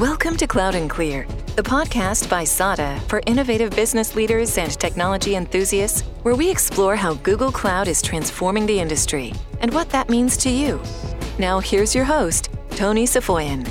Welcome to Cloud and Clear, the podcast by SADA for innovative business leaders and technology enthusiasts, where we explore how Google Cloud is transforming the industry and what that means to you. Now, here's your host, Tony Safoian.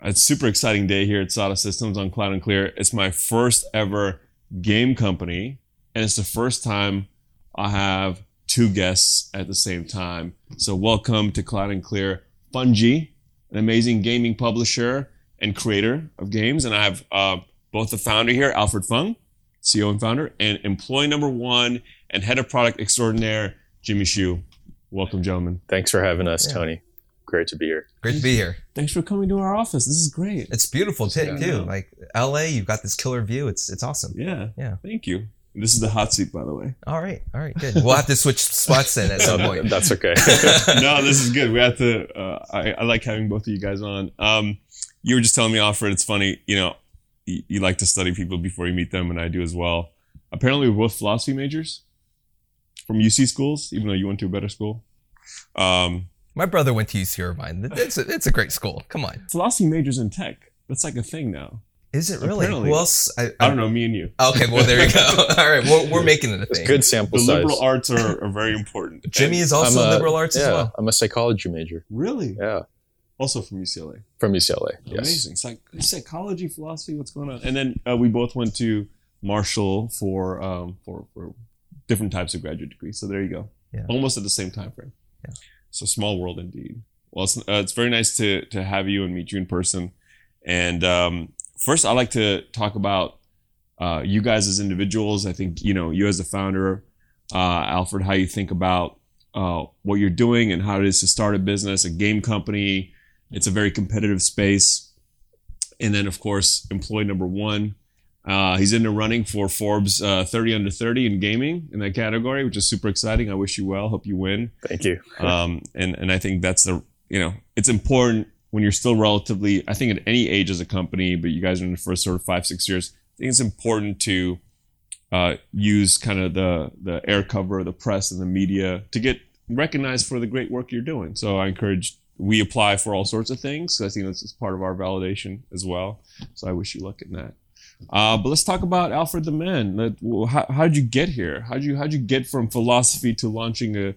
It's super exciting day here at SADA Systems on Cloud and Clear. It's my first ever game company, and it's the first time I have two guests at the same time. So, welcome to Cloud and Clear Fungi, an amazing gaming publisher and creator of games. And I have uh, both the founder here, Alfred Fung, CEO and founder, and employee number one and head of product extraordinaire, Jimmy Xu. Welcome, gentlemen. Thanks for having us, Tony. Great to be here. Great to be here. Thanks for coming to our office. This is great. It's beautiful too. Yeah. too. Like LA, you've got this killer view. It's it's awesome. Yeah. Yeah. Thank you. This is the hot seat, by the way. All right, all right, good. We'll have to switch spots then at some point. That's okay. no, this is good. We have to. Uh, I, I like having both of you guys on. Um, you were just telling me, Alfred. It's funny. You know, you, you like to study people before you meet them, and I do as well. Apparently, we're both philosophy majors from UC schools, even though you went to a better school. Um, My brother went to UC Irvine. It's a, it's a great school. Come on. philosophy majors in tech. That's like a thing now. Is it really? Apparently. Who else? I, I don't know. Me and you. Okay, well there you go. All right, we're, we're making it a thing. Good sample The size. liberal arts are, are very important. Jimmy is also a- liberal arts yeah, as well. I'm a psychology major. really Yeah, also from UCLA. from UCLA. Yes. Amazing. It's like psychology, philosophy. What's going on? And then uh, we both went to Marshall for um, for for different types of graduate degrees. So there you go. Yeah. Almost at the same time frame. Yeah. So small world indeed. Well, it's, uh, it's very nice to to have you and meet you in person. And um, first, I'd like to talk about uh, you guys as individuals. I think you know you as the founder, uh, Alfred, how you think about uh, what you're doing and how it is to start a business, a game company. It's a very competitive space. And then, of course, employee number one. Uh, he's in the running for Forbes uh, 30 under 30 in gaming in that category, which is super exciting. I wish you well. Hope you win. Thank you. Um, and and I think that's the you know it's important when you're still relatively. I think at any age as a company, but you guys are in the first sort of five six years. I think it's important to uh, use kind of the the air cover, the press, and the media to get recognized for the great work you're doing. So I encourage we apply for all sorts of things. So I think that's part of our validation as well. So I wish you luck in that. Uh, but let's talk about Alfred the Man. How, how'd you get here? How did you how'd you get from philosophy to launching a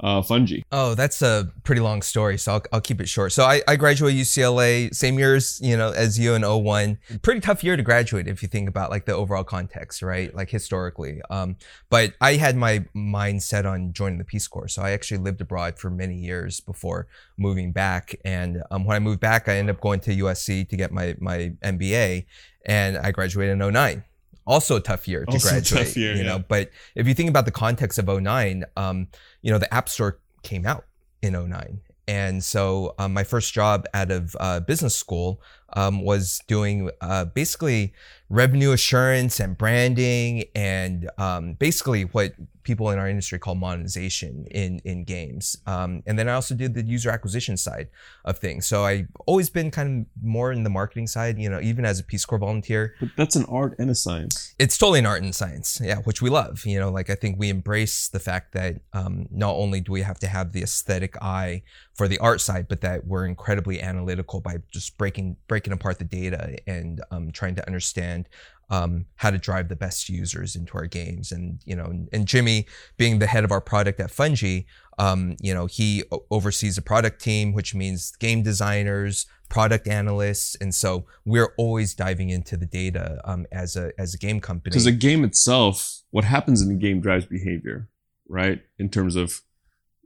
uh, fungi? Oh, that's a pretty long story, so I'll, I'll keep it short. So I, I graduated UCLA, same years, you know, as you in 01. Pretty tough year to graduate if you think about like the overall context, right? Like historically. Um, but I had my mind set on joining the Peace Corps. So I actually lived abroad for many years before moving back. And um, when I moved back, I ended up going to USC to get my, my MBA and I graduated in 09. Also a tough year to Also graduate, year, you yeah. know, but if you think about the context of 09, um, you know, the App Store came out in 09. And so um, my first job out of uh, business school um, was doing uh, basically revenue assurance and branding and um, basically what people in our industry call monetization in, in games. Um, and then I also did the user acquisition side of things. So I've always been kind of more in the marketing side, you know, even as a Peace Corps volunteer But that's an art and a science. it's totally an art and science yeah which we love you know like i think we embrace the fact that um, not only do we have to have the aesthetic eye for the art side but that we're incredibly analytical by just breaking breaking apart the data and um, trying to understand um, how to drive the best users into our games. And you know and, and jimmy being the head of our product at fungi um, you know he oversees the product team which means game designers product analysts. And so we're always diving into the data um, as a as a game company. Because a game itself, what happens in the game drives behavior, right? In terms of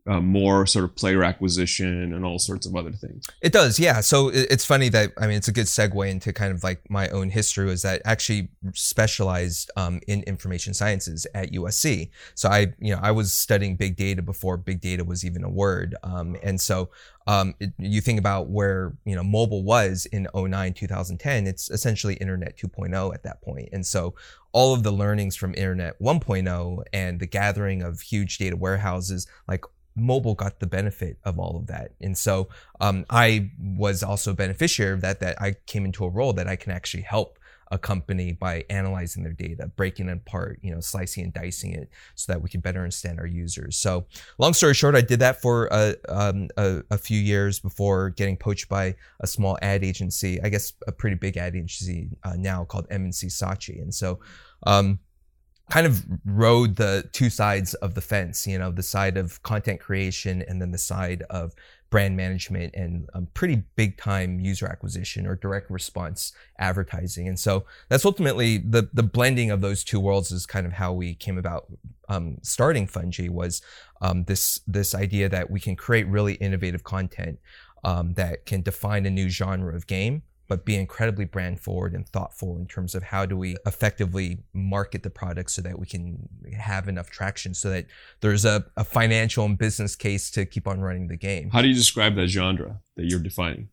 uh, more sort of player acquisition and all sorts of other things. It does, yeah. So it's funny that I mean it's a good segue into kind of like my own history was that actually specialized um, in information sciences at USC. So I, you know, I was studying big data before big data was even a word, um, and so um, it, you think about where you know mobile was in 09 2010 it's essentially internet 2.0 at that point. point and so all of the learnings from internet 1.0 and the gathering of huge data warehouses like mobile got the benefit of all of that and so um, i was also a beneficiary of that that i came into a role that i can actually help a company by analyzing their data, breaking it apart, you know, slicing and dicing it so that we can better understand our users. So, long story short, I did that for a, um, a, a, few years before getting poached by a small ad agency, I guess a pretty big ad agency uh, now called M&C Saatchi. And so, um, kind of rode the two sides of the fence, you know, the side of content creation and then the side of brand management and um, pretty big time user acquisition or direct response advertising. And so that's ultimately the the blending of those two worlds is kind of how we came about um, starting Fungi was um, this this idea that we can create really innovative content um, that can define a new genre of game but be incredibly brand forward and thoughtful in terms of how do we effectively market the product so that we can have enough traction so that there's a, a financial and business case to keep on running the game. How do you describe that genre that you're defining?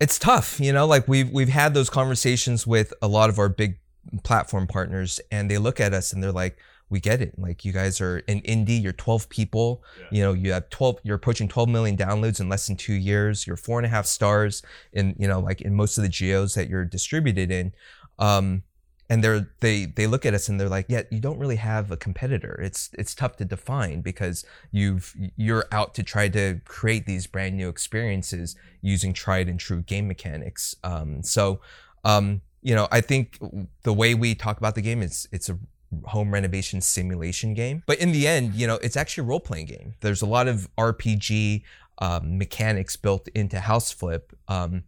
It's tough, you know, like we've we've had those conversations with a lot of our big platform partners and they look at us and they're like, we get it. Like you guys are in indie, you're 12 people, yeah. you know, you have 12, you're approaching 12 million downloads in less than two years. You're four and a half stars in, you know, like in most of the geos that you're distributed in. Um, and they're they they look at us and they're like, yeah, you don't really have a competitor. It's it's tough to define because you've you're out to try to create these brand new experiences using tried and true game mechanics. Um, so, um, you know, I think the way we talk about the game is it's a home renovation simulation game. But in the end, you know, it's actually a role playing game. There's a lot of RPG um, mechanics built into House Flip, um,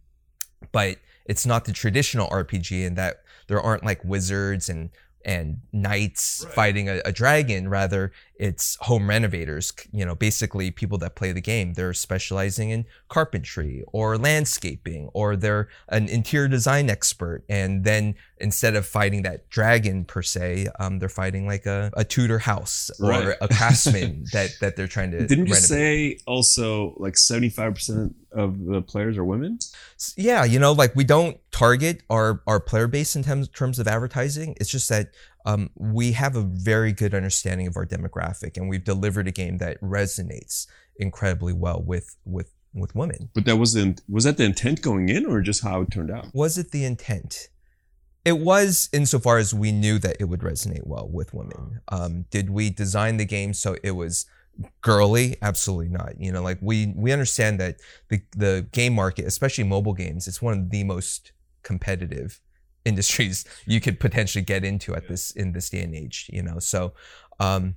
but it's not the traditional RPG in that there aren't like wizards and and knights right. fighting a, a, dragon. Rather, it's home renovators. You know, basically people that play the game. They're specializing in carpentry or landscaping, or they're an interior design expert. And then instead of fighting that dragon per se, um, they're fighting like a, a Tudor house right. or a craftsman that that they're trying to. Didn't renovate. you say also like seventy five percent of the players are women? Yeah, you know, like we don't target our our player base in terms terms of advertising. It's just that um, we have a very good understanding of our demographic, and we've delivered a game that resonates incredibly well with with with women. But that was the was that the intent going in, or just how it turned out? Was it the intent? It was insofar as we knew that it would resonate well with women. Um, did we design the game so it was girly? Absolutely not. You know, like we we understand that the the game market, especially mobile games, it's one of the most competitive industries you could potentially get into at this in this day and age. You know, so um,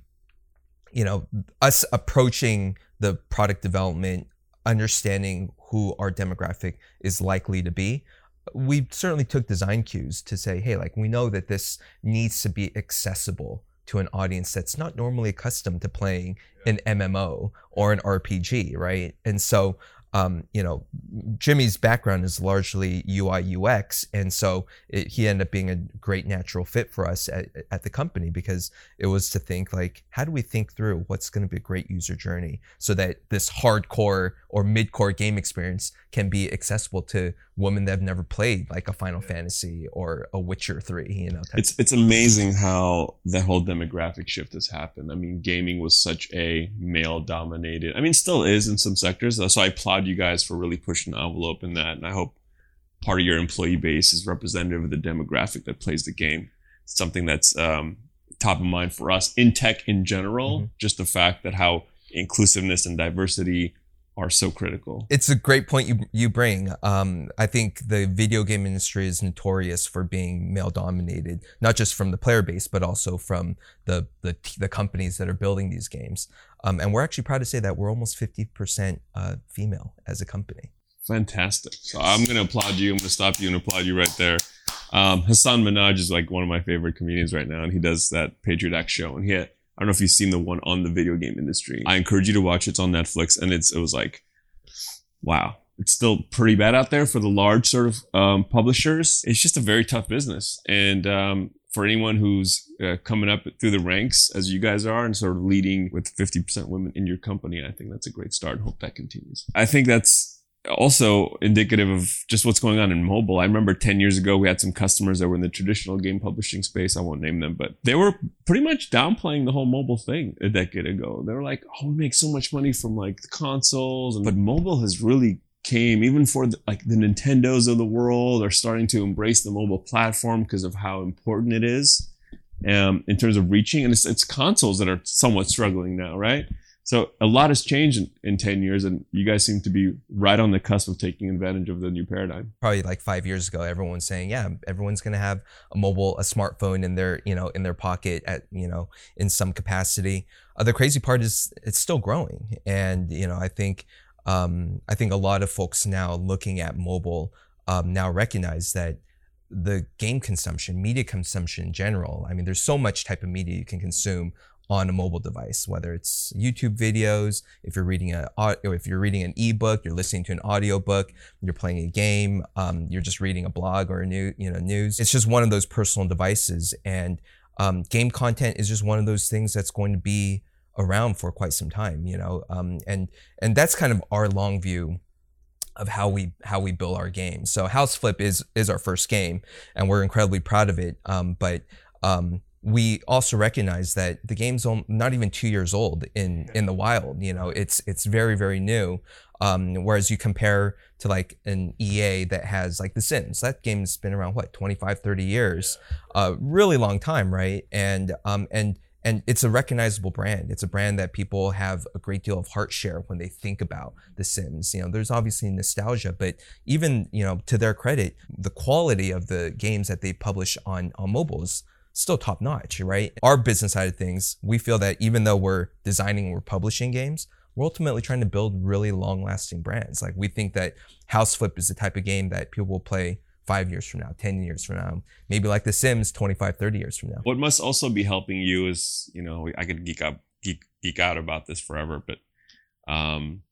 you know, us approaching the product development, understanding who our demographic is likely to be, we certainly took design cues to say, hey, like we know that this needs to be accessible to an audience that's not normally accustomed to playing an MMO or an RPG, right? And so um, you know, Jimmy's background is largely UI UX, and so it, he ended up being a great natural fit for us at, at the company because it was to think like, how do we think through what's going to be a great user journey so that this hardcore or mid-core game experience can be accessible to women that have never played like a Final Fantasy or a Witcher Three. You know, it's it's amazing how that whole demographic shift has happened. I mean, gaming was such a male-dominated. I mean, still is in some sectors. So I applaud you guys for really pushing the envelope in that. And I hope part of your employee base is representative of the demographic that plays the game. It's something that's um, top of mind for us in tech in general. Mm-hmm. Just the fact that how inclusiveness and diversity are so critical. It's a great point you you bring. Um, I think the video game industry is notorious for being male dominated, not just from the player base, but also from the the, the companies that are building these games. Um, and we're actually proud to say that we're almost 50% uh, female as a company. Fantastic. So I'm going to applaud you. I'm going to stop you and applaud you right there. Um, Hasan Minhaj is like one of my favorite comedians right now, and he does that Patriot Act show. And he, had, I don't know if you've seen the one on the video game industry. I encourage you to watch. It's on Netflix, and it's it was like, wow, it's still pretty bad out there for the large sort of um, publishers. It's just a very tough business, and um, for anyone who's uh, coming up through the ranks as you guys are and sort of leading with 50% women in your company, I think that's a great start. Hope that continues. I think that's also indicative of just what's going on in mobile. I remember 10 years ago, we had some customers that were in the traditional game publishing space. I won't name them, but they were pretty much downplaying the whole mobile thing a decade ago. They were like, oh, we make so much money from like the consoles. But mobile has really came, even for the, like the Nintendos of the world, are starting to embrace the mobile platform because of how important it is um, in terms of reaching. And it's, it's consoles that are somewhat struggling now, right? So a lot has changed in, in 10 years, and you guys seem to be right on the cusp of taking advantage of the new paradigm. Probably like five years ago, everyone was saying, yeah, everyone's gonna have a mobile, a smartphone in their, you know, in their pocket at, you know, in some capacity. Uh, the crazy part is it's still growing, and you know, I think, um, I think a lot of folks now looking at mobile um, now recognize that the game consumption, media consumption in general. I mean, there's so much type of media you can consume on a mobile device, whether it's YouTube videos, if you're reading a, if you're reading an ebook, you're listening to an audiobook, you're playing a game, um, you're just reading a blog or a new, you know, news. It's just one of those personal devices, and um, game content is just one of those things that's going to be around for quite some time, you know, um, and and that's kind of our long view of how we how we build our games. So House Flip is is our first game, and we're incredibly proud of it. Um, but um, we also recognize that the game's not even two years old in in the wild. You know, it's it's very very new. Um, whereas you compare to like an EA that has like The Sims, that game's been around what 25, 30 years, a uh, really long time, right? And um and and it's a recognizable brand. It's a brand that people have a great deal of heart share when they think about The Sims. You know, there's obviously nostalgia, but even you know, to their credit, the quality of the games that they publish on on mobiles still top notch, right? Our business side of things, we feel that even though we're designing, we're publishing games, we're ultimately trying to build really long lasting brands. Like we think that House Flip is the type of game that people will play five years from now, 10 years from now, maybe like The Sims 25, 30 years from now. What must also be helping you is, you know, I could geek out, geek, geek out about this forever, but um,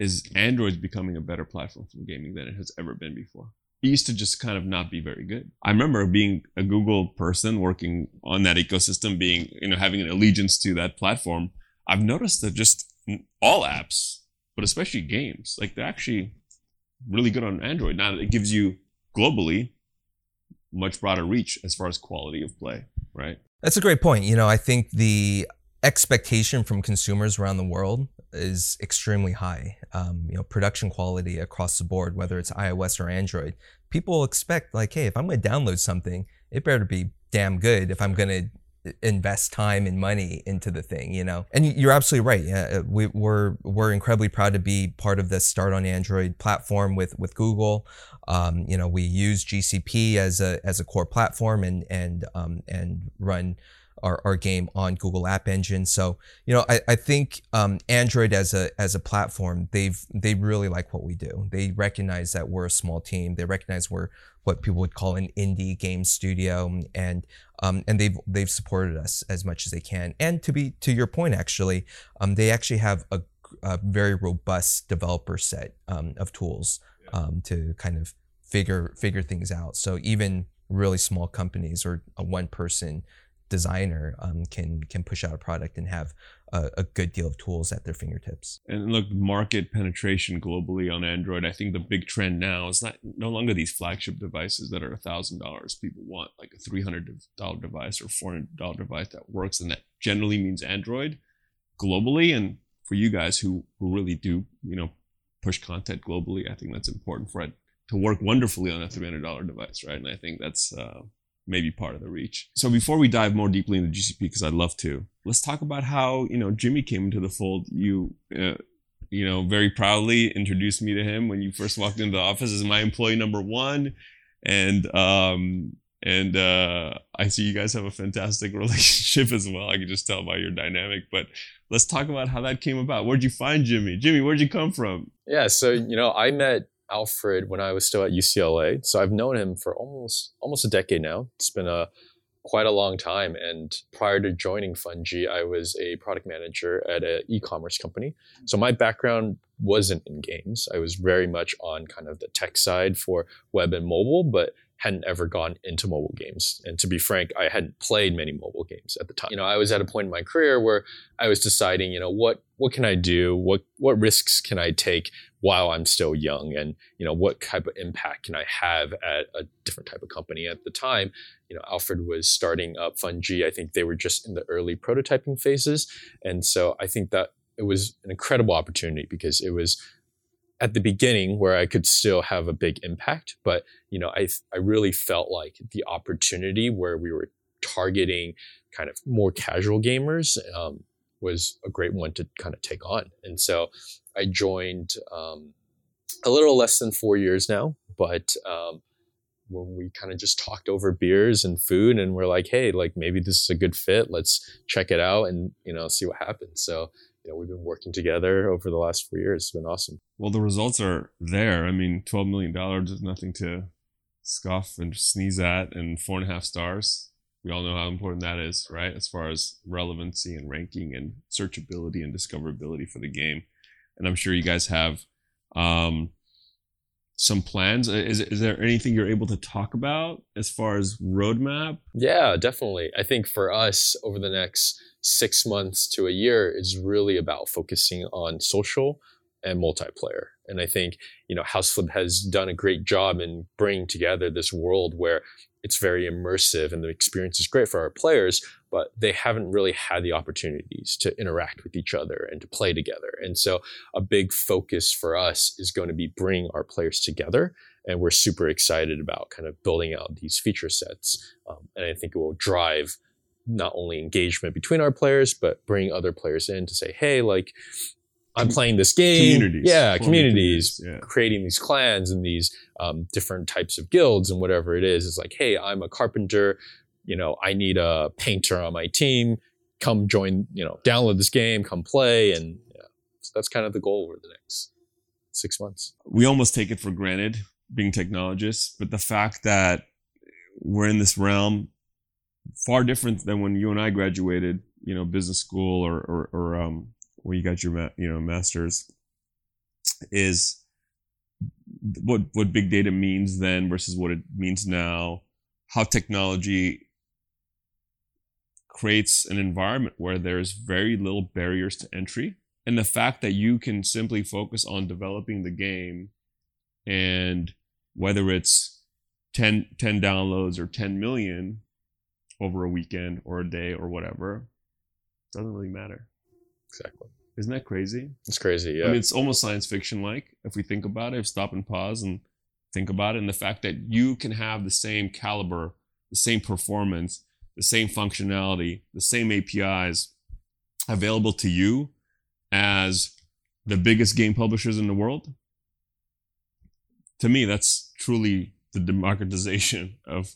is Android becoming a better platform for gaming than it has ever been before? Used to just kind of not be very good. I remember being a Google person working on that ecosystem, being, you know, having an allegiance to that platform. I've noticed that just all apps, but especially games, like they're actually really good on Android. Now it gives you globally much broader reach as far as quality of play, right? That's a great point. You know, I think the expectation from consumers around the world is extremely high. Um, you know, production quality across the board, whether it's iOS or Android, people expect like, hey, if I'm going to download something, it better be damn good. If I'm going to invest time and money into the thing, you know. And you're absolutely right. Yeah, uh, we, we're we're incredibly proud to be part of the Start on Android platform with with Google. Um, you know, we use GCP as a as a core platform and and um, and run our, our game on Google App Engine. So you know, I, I think um, Android as a as a platform, they've they really like what we do. They recognize that we're a small team. They recognize we're what people would call an indie game studio, and um, and they've they've supported us as much as they can. And to be to your point, actually, um, they actually have a, a very robust developer set um, of tools um, to kind of figure figure things out. So even really small companies or a one person designer um, can can push out a product and have a, a, good deal of tools at their fingertips. And look, market penetration globally on Android. I think the big trend now is not no longer these flagship devices that are thousand dollars. People want like a three hundred dollar device or four hundred dollar device that works, and that generally means Android globally. And for you guys who who really do you know push content globally, I think that's important for it to work wonderfully on a three hundred dollar device, right? And I think that's uh, maybe part of the reach. So before we dive more deeply into GCP, because I'd love to, let's talk about how you know Jimmy came into the fold. You, uh, you know, very proudly introduced me to him when you first walked into the office as my employee number one, and um, and uh, I see you guys have a fantastic relationship as well. I can just tell by your dynamic. But let's talk about how that came about. Where'd you find Jimmy? Jimmy, where'd you come from? Yeah, so you know, I met Alfred when I was still at UCLA. So I've known him for almost almost a decade now. It's been a quite a long time. And prior to joining Fungi, I was a product manager at an e-commerce company. So my background wasn't in games. I was very much on kind of the tech side for web and mobile, but hadn't ever gone into mobile games. And to be frank, I hadn't played many mobile games at the time. You know, I was at a point in my career where I was deciding, you know, what what can I do? What what risks can I take while I'm still young? And, you know, what type of impact can I have at a different type of company? At the time, you know, Alfred was starting up Fungi. I think they were just in the early prototyping phases. And so I think that it was an incredible opportunity because it was at the beginning where I could still have a big impact, but you know, I I really felt like the opportunity where we were targeting kind of more casual gamers um, was a great one to kind of take on. And so I joined um, a little less than four years now, but um, when we kind of just talked over beers and food and we're like, hey, like maybe this is a good fit. Let's check it out and, you know, see what happens. So, you know, we've been working together over the last four years. It's been awesome. Well, the results are there. I mean, $12 million is nothing to scoff and sneeze at and four and a half stars. We all know how important that is, right? As far as relevancy and ranking and searchability and discoverability for the game. And I'm sure you guys have um, some plans. Is, is there anything you're able to talk about as far as roadmap? Yeah, definitely. I think for us over the next six months to a year is really about focusing on social and multiplayer. And I think, you know, Houseflip has done a great job in bringing together this world where it's very immersive and the experience is great for our players, but they haven't really had the opportunities to interact with each other and to play together. And so a big focus for us is going to be bringing our players together. And we're super excited about kind of building out these feature sets. Um, and I think it will drive not only engagement between our players, but bring other players in to say, hey, like, I'm playing this game. Communities. Yeah, communities, communities, yeah. creating these clans and these um, different types of guilds and whatever it is. It's like, hey, I'm a carpenter. You know, I need a painter on my team. Come join, you know, download this game, come play. And yeah, so that's kind of the goal over the next six months. We almost take it for granted being technologists, but the fact that we're in this realm far different than when you and I graduated, you know, business school or, or, or um, when you got your ma- you know masters is what what big data means then versus what it means now how technology creates an environment where there's very little barriers to entry. And the fact that you can simply focus on developing the game and whether it's 10, 10 downloads or 10 million over a weekend or a day or whatever doesn't really matter Exactly. isn't that crazy It's crazy. Yeah. I mean, it's almost science fiction like if we think about it, if stop and pause and think about it, and the fact that you can have the same caliber, the same performance, the same functionality, the same APIs available to you as the biggest game publishers in the world. To me, that's truly the democratization of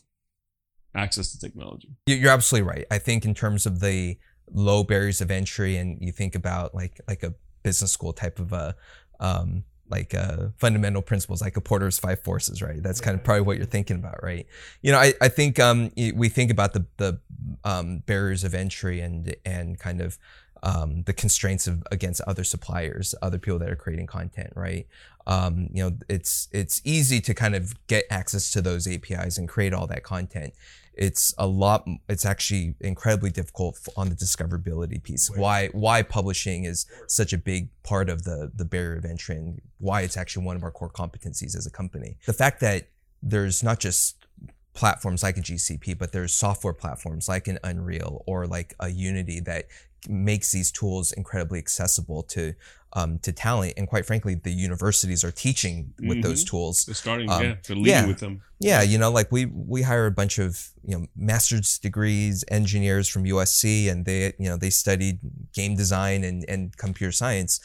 access to technology. You- You're absolutely right. I think in terms of the low barriers of entry, and you think about like like a business school type of a um, like uh, fundamental principles, like a Porter's five forces, right? That's kind of probably what you're thinking about, right? You know, I, I think um, we think about the the um, barriers of entry and and kind of um, the constraints of against other suppliers, other people that are creating content, right? Um, you know, it's it's easy to kind of get access to those APIs and create all that content. It's a lot. It's actually incredibly difficult on the discoverability piece. Why why publishing is such a big part of the the barrier of entry and why it's actually one of our core competencies as a company. The fact that there's not just platforms like a GCP, but there's software platforms like an Unreal or like a Unity that makes these tools incredibly accessible to um, to talent. And quite frankly, the universities are teaching with those tools. They're starting, Um, yeah, they're leading yeah. with them. Yeah, you know, like we we hire a bunch of you know master's degrees engineers from USC, and they you know they studied game design and and computer science.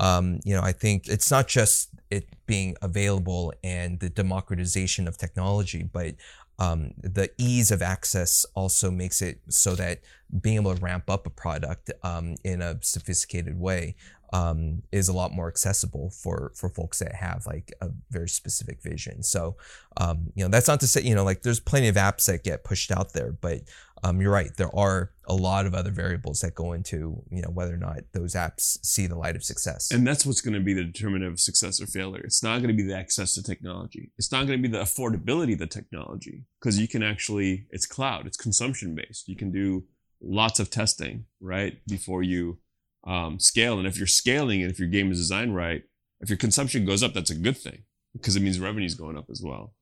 Um, you know, I think it's not just it being available and the democratization of technology, but um, the ease of access also makes it so that being able to ramp up a product um, in a sophisticated way um, is a lot more accessible for for folks that have like a very specific vision. So, um, you know, that's not to say you know like there's plenty of apps that get pushed out there, but um, you're right. There are a lot of other variables that go into you know whether or not those apps see the light of success. And that's what's going to be the determinant of success or failure. It's not going to be the access to technology. It's not going to be the affordability of the technology because you can actually, it's cloud, it's consumption based. You can do lots of testing, right? Before you um, scale. And if you're scaling and if your game is designed right, if your consumption goes up, that's a good thing because it means revenue is going up as well.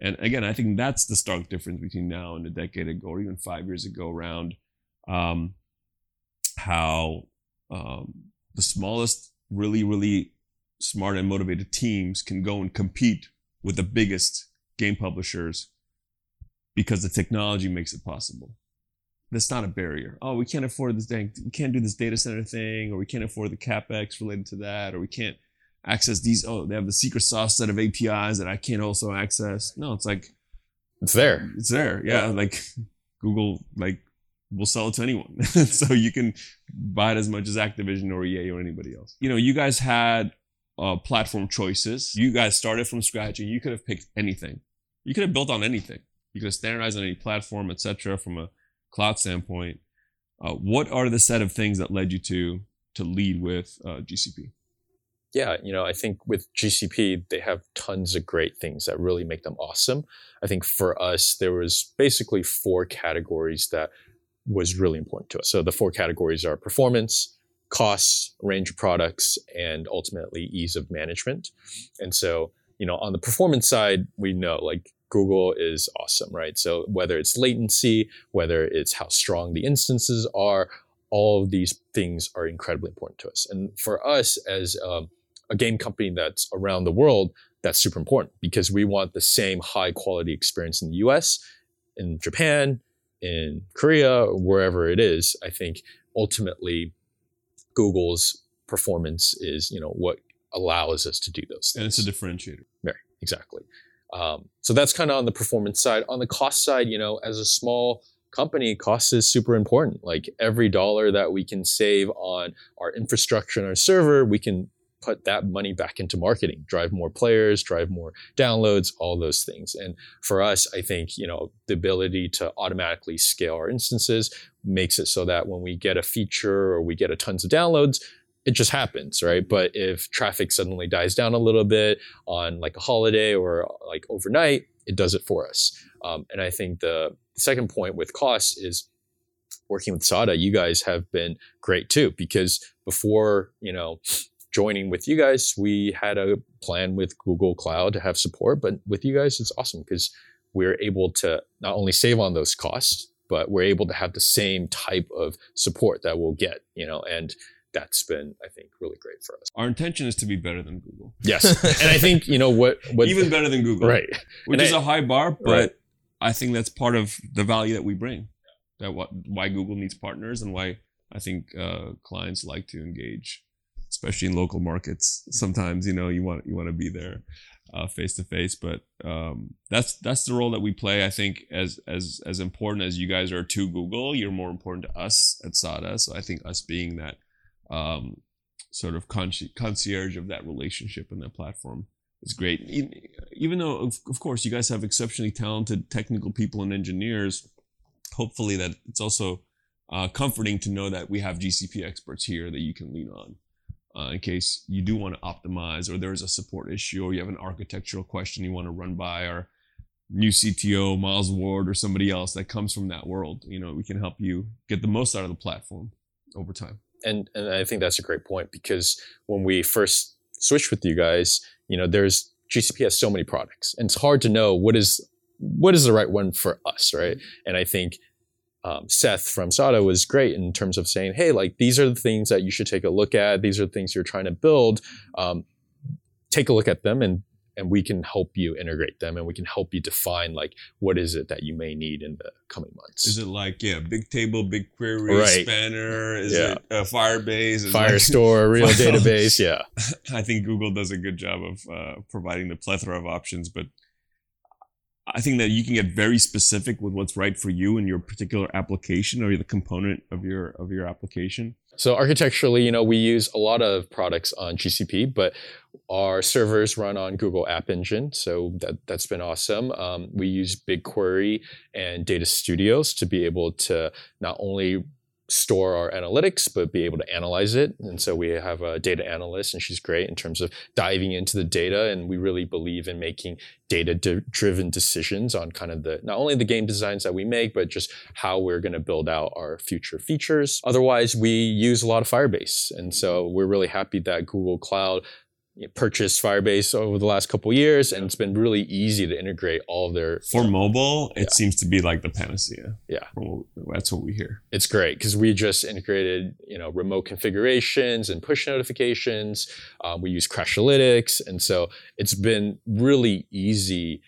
And again, I think that's the stark difference between now and a decade ago or even five years ago around um, how um, the smallest, really, really smart and motivated teams can go and compete with the biggest game publishers because the technology makes it possible. That's not a barrier. Oh, we can't afford this thing. We can't do this data center thing, or we can't afford the capex related to that, or we can't access these. Oh, they have the secret sauce set of APIs that I can't also access. No, it's like It's there. it's there. Yeah, like Google, like will sell it to anyone, so you can buy it as much as Activision or EA or anybody else. You know, you guys had uh, platform choices. You guys started from scratch, and you could have picked anything. You could have built on anything. You could have standardized on any platform, etc. From a cloud standpoint, uh, what are the set of things that led you to to lead with uh, GCP? yeah, you know, I think with GCP, they have tons of great things that really make them awesome. I think for us, there was basically four categories that was really important to us. So the four categories are performance, costs, range of products, and ultimately ease of management. And so, you know, on the performance side, we know like Google is awesome, right? So whether it's latency, whether it's how strong the instances are, all of these things are incredibly important to us. And for us as um, a game company that's around the world, that's super important because we want the same high quality experience in the US, in Japan, in Korea, wherever it is. I think ultimately Google's performance is, you know, what allows us to do those And it's a differentiator. Right, exactly. Um, so that's kind of on the performance side. On the cost side, you know, as a small company, cost is super important. Like every dollar that we can save on our infrastructure and our server, we can put that money back into marketing, drive more players, drive more downloads, all those things. And for us, I think, you know, the ability to automatically scale our instances makes it so that when we get a feature or we get a tons of downloads, it just happens, right? But if traffic suddenly dies down a little bit on like a holiday or like overnight, it does it for us. Um, and I think the second point with costs is working with SADA. You guys have been great too, because before, you know, joining with you guys, we had a plan with Google Cloud to have support, but with you guys, it's awesome because we're able to not only save on those costs, but we're able to have the same type of support that we'll get, you know, and that's been, I think, really great for us. Our intention is to be better than Google, Yes. and I think, you know, what, what, even better than Google, right. Which And is I- a high bar, but Right. I think that's part of the value that we bring. That what why Google needs partners and why I think uh, clients like to engage, especially in local markets. Sometimes you know you want you want to be there face to face, but um, that's that's the role that we play. I think as as as important as you guys are to Google, you're more important to us at SADA. So I think us being that um, sort of conci- concierge of that relationship and that platform is great. Even though, of, of course, you guys have exceptionally talented technical people and engineers, hopefully that it's also uh, comforting to know that we have GCP experts here that you can lean on. Uh, in case you do want to optimize or there's a support issue or you have an architectural question you want to run by our new CTO, Miles Ward, or somebody else that comes from that world, you know, we can help you get the most out of the platform over time. And and I think that's a great point because when we first switched with you guys, you know, there's GCP has so many products, and it's hard to know what is what is the right one for us, right? And I think um, Seth from SADA was great in terms of saying, hey, like these are the things that you should take a look at. These are the things you're trying to build. Um, take a look at them and and we can help you integrate them and we can help you define like what is it that you may need in the coming months. Is it like yeah, Bigtable, big query, Right. spanner? Is Yeah. it uh, Firebase? Is it like- Firestore, real database, yeah. I think Google does a good job of uh, providing the plethora of options, but I think that you can get very specific with what's right for you in your particular application or the component of your of your application. So architecturally, you know, we use a lot of products on GCP, but our servers run on Google App Engine, so that that's been awesome. Um, we use BigQuery and Data Studios to be able to not only store our analytics, but be able to analyze it. And so we have a data analyst, and she's great in terms of diving into the data. And we really believe in making data-driven decisions on kind of the not only the game designs that we make, but just how we're going to build out our future features. Otherwise, we use a lot of Firebase, and so we're really happy that Google Cloud purchased Firebase over the last couple years, and it's been really easy to integrate all of their. For mobile, it Yeah. seems to be like the panacea. Yeah. That's what we hear. It's great because we just integrated, you know, remote configurations and push notifications. Um, we use Crashlytics, and so it's been really easy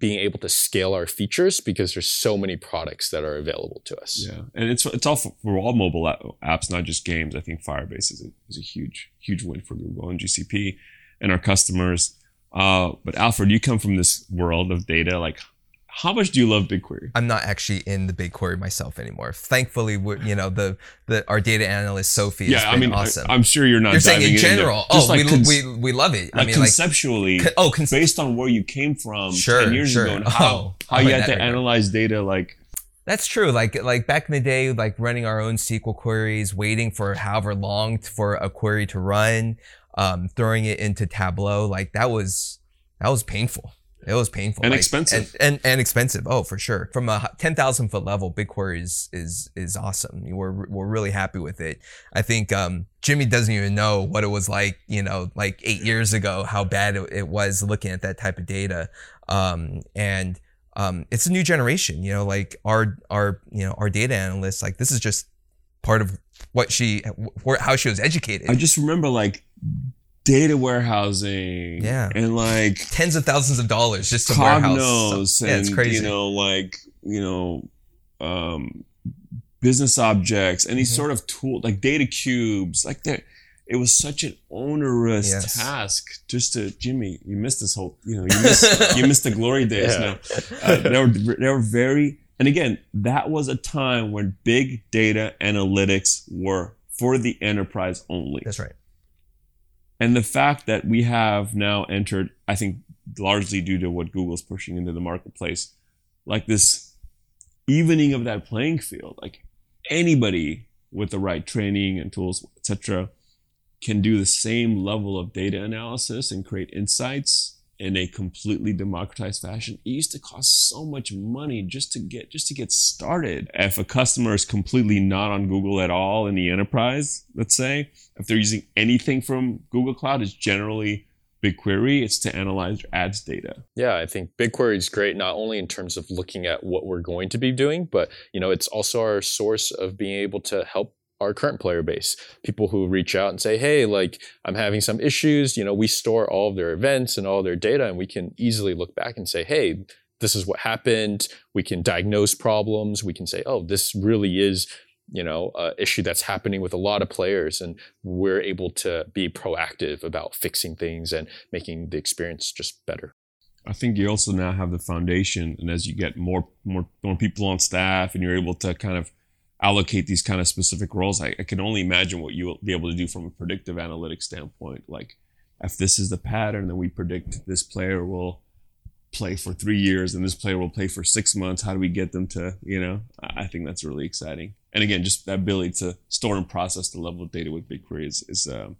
being able to scale our features because there's so many products that are available to us. Yeah, and it's it's all for, all mobile apps, not just games. I think Firebase is a, is a huge huge win for Google and GCP and our customers. Uh, but Alfred, you come from this world of data. Like, how much do you love BigQuery? I'm not actually in the BigQuery myself anymore. Thankfully, we're, you know the the our data analyst Sophie yeah, I mean, awesome. I, am sure you're not. You're saying in general. just Oh, like we, cons- we we love it. like I mean, conceptually, con- oh, cons- based on where you came from Sure, ten years sure. ago, and how Oh, how you had to regard. analyze data. Like, That's true. Like like back in the day, like running our own SQL queries, waiting for however long for a query to run, um, throwing it into Tableau, like that was that was painful. It was painful And like, expensive. and, and and expensive. Oh, for sure. From a ten thousand foot level, BigQuery is is is awesome. We're we're really happy with it. I think um, Jimmy doesn't even know what it was like. You know, like eight years ago, how bad it, it was looking at that type of data. Um, and um, it's a new generation. You know, like our our you know our data analysts. Like this is just part of what she how she was educated. I just remember like data warehousing, Yeah. and like Tens of thousands of dollars just to warehouse. Cognos yeah, it's crazy. you know like you know um business objects any Mhm. sort of tool like data cubes like that it was such an onerous Yes. task just to Jimmy you missed this whole you know you missed you missed the glory days Yeah. now uh, they were they were very and again that was a time when big data analytics were for the enterprise only That's right. And the fact that we have now entered, I think largely due to what Google's pushing into the marketplace, like this evening of that playing field. Like anybody with the right training and tools, etc., can do the same level of data analysis and create insights in a completely democratized fashion. It used to cost so much money just to get just to get started. If a customer is completely not on Google at all in the enterprise, let's say, if they're using anything from Google Cloud, it's generally BigQuery. It's to analyze your ads data. Yeah, I think BigQuery is great not only in terms of looking at what we're going to be doing, but you know, it's also our source of being able to help our current player base. People who reach out and say, "Hey, like I'm having some issues." You know, we store all of their events and all their data, and we can easily look back and say, "Hey, this is what happened." We can diagnose problems. We can say, "Oh, this really is." You know, a issue that's happening with a lot of players, and we're able to be proactive about fixing things and making the experience just better. I think you also now have the foundation, and as you get more more more people on staff, and you're able to kind of allocate these kind of specific roles, I, I can only imagine what you will be able to do from a predictive analytics standpoint. Like, if this is the pattern, then we predict this player will play for three years, and this player will play for six months. How do we get them to, you know? I think that's really exciting. And again, just that ability to store and process the level of data with BigQuery is is, um,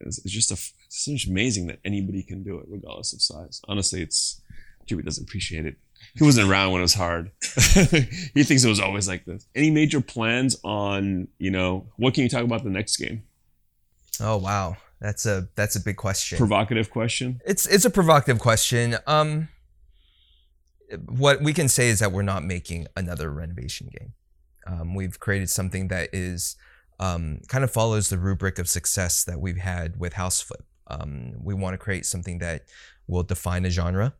is, is just a it's just amazing that anybody can do it regardless of size. Honestly, it's Jimmy doesn't appreciate it. He wasn't around when it was hard. he thinks it was always like this. Any major plans on, you know, what can you talk about the next game? Oh wow, that's a that's a big question. Provocative question. It's it's a provocative question. Um, what we can say is that we're not making another renovation game. Um, we've created something that is um, kind of follows the rubric of success that we've had with Houseflip. Um, we want to create something that will define a genre,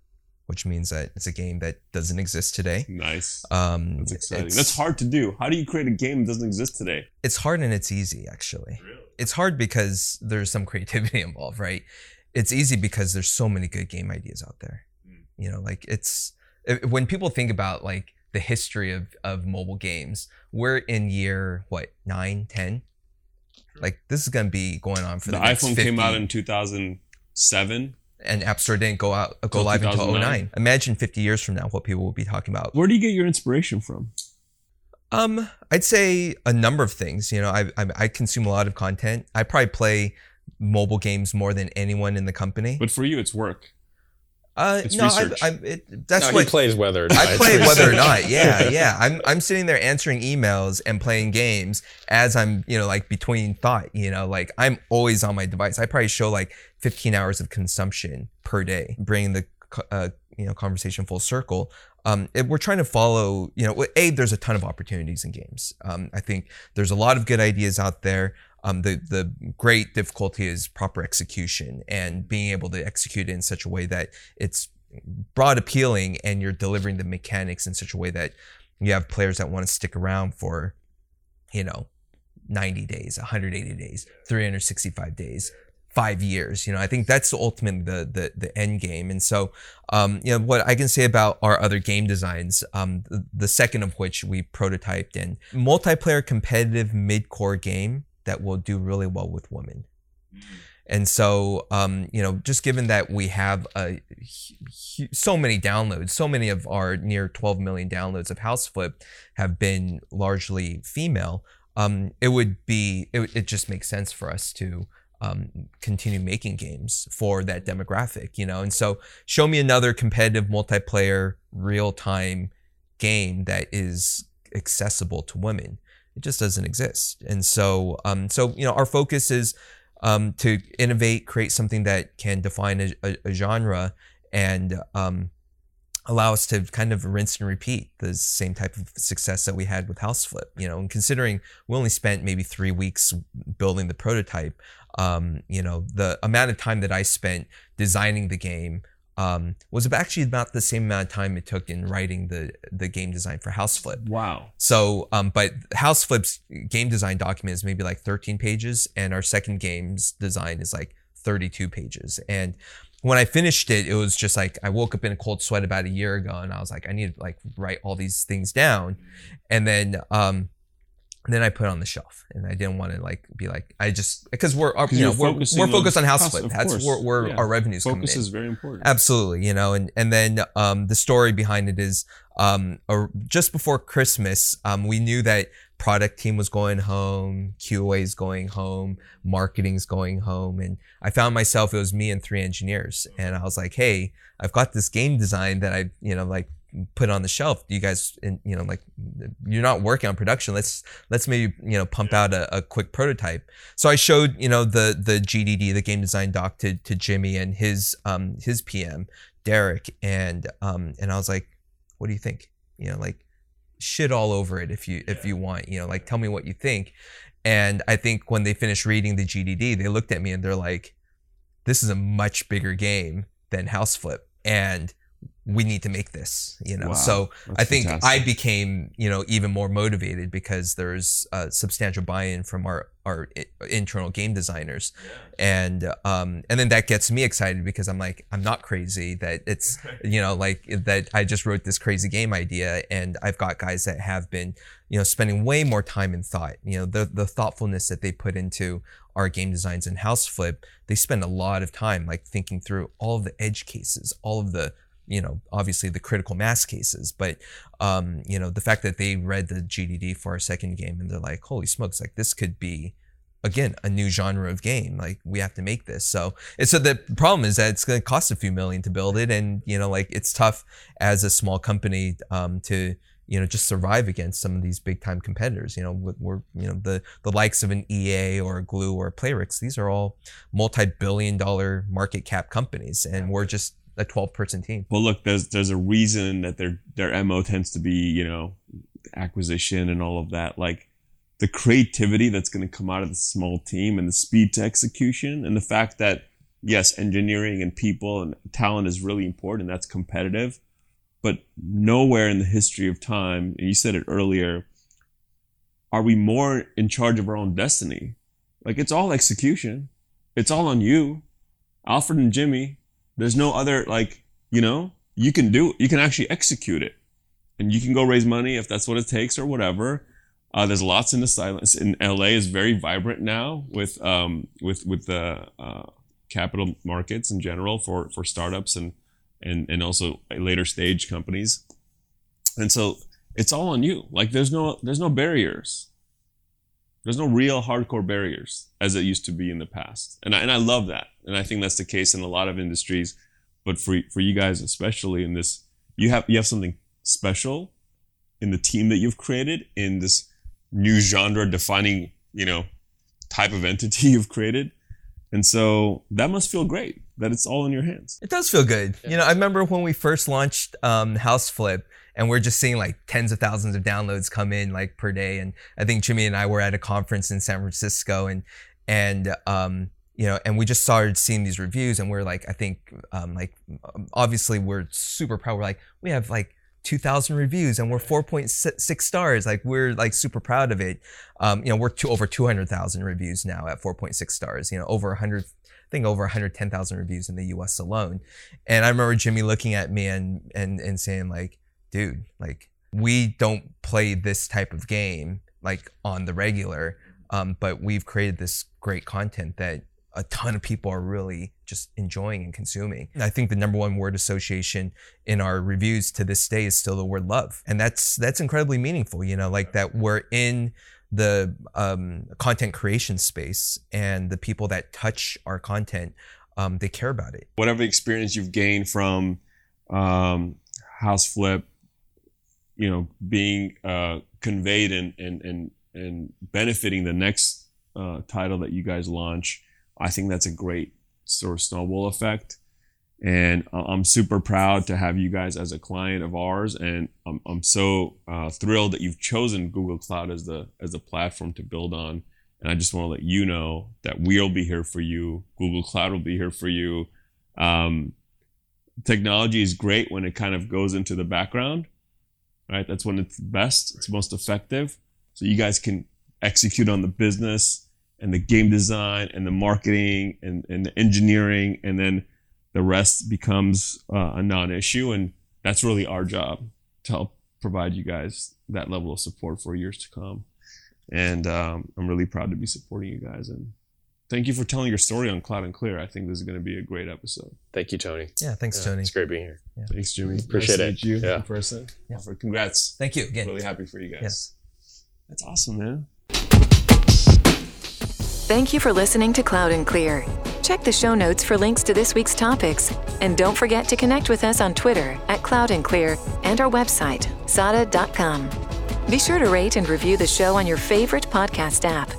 which means that it's a game that doesn't exist today. Nice. Um, That's exciting. That's hard to do. How do you create a game that doesn't exist today? it's hard and it's easy actually Really? it's hard because there's some creativity involved right it's easy because there's so many good game ideas out there you know like it's if- when people think about like the history of of mobile games we're in year what 9 10 like this is going to be going on for The the, next iPhone 50 came out in 2007. And app store didn't go out go live until 2009. 09 imagine 50 years from now what people will be talking about Where do you get your inspiration from? Um, I'd say a number of things. You know, I, I I consume a lot of content. I probably play mobile games more than anyone in the company. But for you, it's work. Uh, It's no, I, research. I, it, that's no, what he plays whether or not. I play whether or not. Yeah, yeah. I'm I'm sitting there answering emails and playing games as I'm you know like between thought. You know, like I'm always on my device. I probably show like 15 hours of consumption per day, bringing the uh, you know conversation full circle. Um, it- we're trying to follow. You know, a there's a ton of opportunities in games. Um, I think there's a lot of good ideas out there. Um, the the great difficulty is proper execution and being able to execute it in such a way that it's broad appealing and you're delivering the mechanics in such a way that you have players that want to stick around for you know 90 days 180 days 365 days five years you know i think that's ultimately the the, the end game. And so um, you know what i can say about our other game designs um, the, the second of which we prototyped in multiplayer competitive mid-core game that will do really well with women and so, um, you know, just given that we have a, so many downloads, so many of our near 12 million downloads of House Flip have been largely female, um, it would be, it, it just makes sense for us to um, continue making games for that demographic, you know? And so, show me another competitive multiplayer real time game that is accessible to women. It just doesn't exist. And so, um, so, you know, our focus is, um, to innovate, create something that can define a, a, a genre and um, allow us to kind of rinse and repeat the same type of success that we had with House Flip. You know, and considering we only spent maybe three weeks building the prototype, um, you know, the amount of time that I spent designing the game um, was actually about the same amount of time it took in writing the the game design for House Flip. Wow. So, um, but House Flip's game design document is maybe like 13 pages, and our second game's design is like 32 pages. And when I finished it, it was just like I woke up in a cold sweat about a year ago, and I was like, I need to like write all these things down, and then um, then I put it on the shelf, and I didn't want to like be like I just because we're uh, 'Cause you know we're, we're focused on House Flip. That's course. where, where Yeah. our revenues. Focus is very important. Absolutely, you know, and and then um, the story behind it is um, a, just before Christmas, um, we knew that product team was going home, QA is going home, marketing's going home, and I found myself it was me and three engineers, and I was like, hey, I've got this game design that I you know like put on the shelf. You guys you know like you're not working on production? Let's let's maybe you know pump out a, a quick prototype. So I showed you know the the GDD, the game design doc, to to Jimmy and his um his PM Derek, and um and I was like, what do you think? You know, like shit all over it if you if you want. You know, like tell me what you think. And I think when they finished reading the GDD, they looked at me and they're like, this is a much bigger game than House Flip, and we need to make this. You know, Wow. so I think fantastic. I became, you know, even more motivated because there's uh, substantial buy-in from our our internal game designers, and um and then that gets me excited because I'm like I'm not crazy that it's you know like that I just wrote this crazy game idea and I've got guys that have been you know spending way more time and thought you know the the thoughtfulness that they put into our game designs and house flip they spend a lot of time like thinking through all of the edge cases all of the you know obviously the critical mass cases but um you know the fact that they read the gdd for our second game and they're like holy smokes like this could be again a new genre of game. Like we have to make this. So and so the problem is that it's going to cost a few million to build it and you know like it's tough as a small company um to you know just survive against some of these big time competitors. You know we're- you know the the likes of an ea or a Glu or a playrix these are all multi-billion dollar market cap companies and we're just a 12 person team Well, look, there's there's a reason that their their mo tends to be you know acquisition and all of that. Like the creativity that's going to come out of the small team and the speed to execution and the fact that yes, engineering and people and talent is really important. That's competitive, but nowhere in the history of time, and you said it earlier, are we more in charge of our own destiny? Like it's all execution. It's all on you, Alfred and Jimmy. There's no other like you know you can do you can actually execute it. And you can go raise money if that's what it takes or whatever. Uh, there's lots in the silence. In la is very vibrant now with um with with the uh, capital markets in general for for startups and and and also later stage companies. And so it's all on you. Like there's no there's no barriers there's no real hardcore barriers as it used to be in the past and I, and I love that and i think that's the case in a lot of industries but for for you guys especially in this, you have you have something special in the team that you've created in this new genre defining you know type of entity you've created and so that must feel great that it's all in your hands. It does feel good. Yeah. You know, I remember when we first launched um, House Flip and we're just seeing like tens of thousands of downloads come in like per day. And I think Jimmy and I were at a conference in San Francisco and, and, um, you know, and we just started seeing these reviews and we're like, I think, um, like, obviously we're super proud. We're like, we have like 2000 reviews and we're 4.6 stars like we're like super proud of it um, you know we're to over 200000 reviews now at 4.6 stars you know over 100 I think over 110,000 reviews in the US alone. And I remember Jimmy looking at me and, and, and saying like, dude, like we don't play this type of game like on the regular. Um, but we've created this great content that a ton of people are really just enjoying and consuming. I think the number one word association in our reviews to this day is still the word love. And that's that's incredibly meaningful, you know, like that we're in the um, content creation space and the people that touch our content, um, they care about it. Whatever experience you've gained from um, House Flip, you know, being uh, conveyed and, and, and, and benefiting the next uh, title that you guys launch I think that's a great sort of snowball effect. And I'm super proud to have you guys as a client of ours, and I'm, I'm so uh, thrilled that you've chosen Google Cloud as the as the platform to build on. And I just want to let you know that we'll be here for you. Google Cloud will be here for you. Um, technology is great when it kind of goes into the background, right? That's when it's best, it's most effective. So you guys can execute on the business and the game design and the marketing and, and the engineering and then the rest becomes uh, a non-issue. And that's really our job to help provide you guys that level of support for years to come. And um, i'm really proud to be supporting you guys. And thank you for telling your story on cloud and clear. I think this is going to be a great episode. Thank you tony. Yeah thanks yeah, tony. it's great being here yeah. thanks jimmy appreciate nice it you yeah. in person yeah. congrats thank you again really happy for you guys that's awesome man Thank you for listening to Cloud and Clear. Check the show notes for links to this week's topics. And don't forget to connect with us on Twitter at Cloud and Clear and our website, sada.com. Be sure to rate and review the show on your favorite podcast app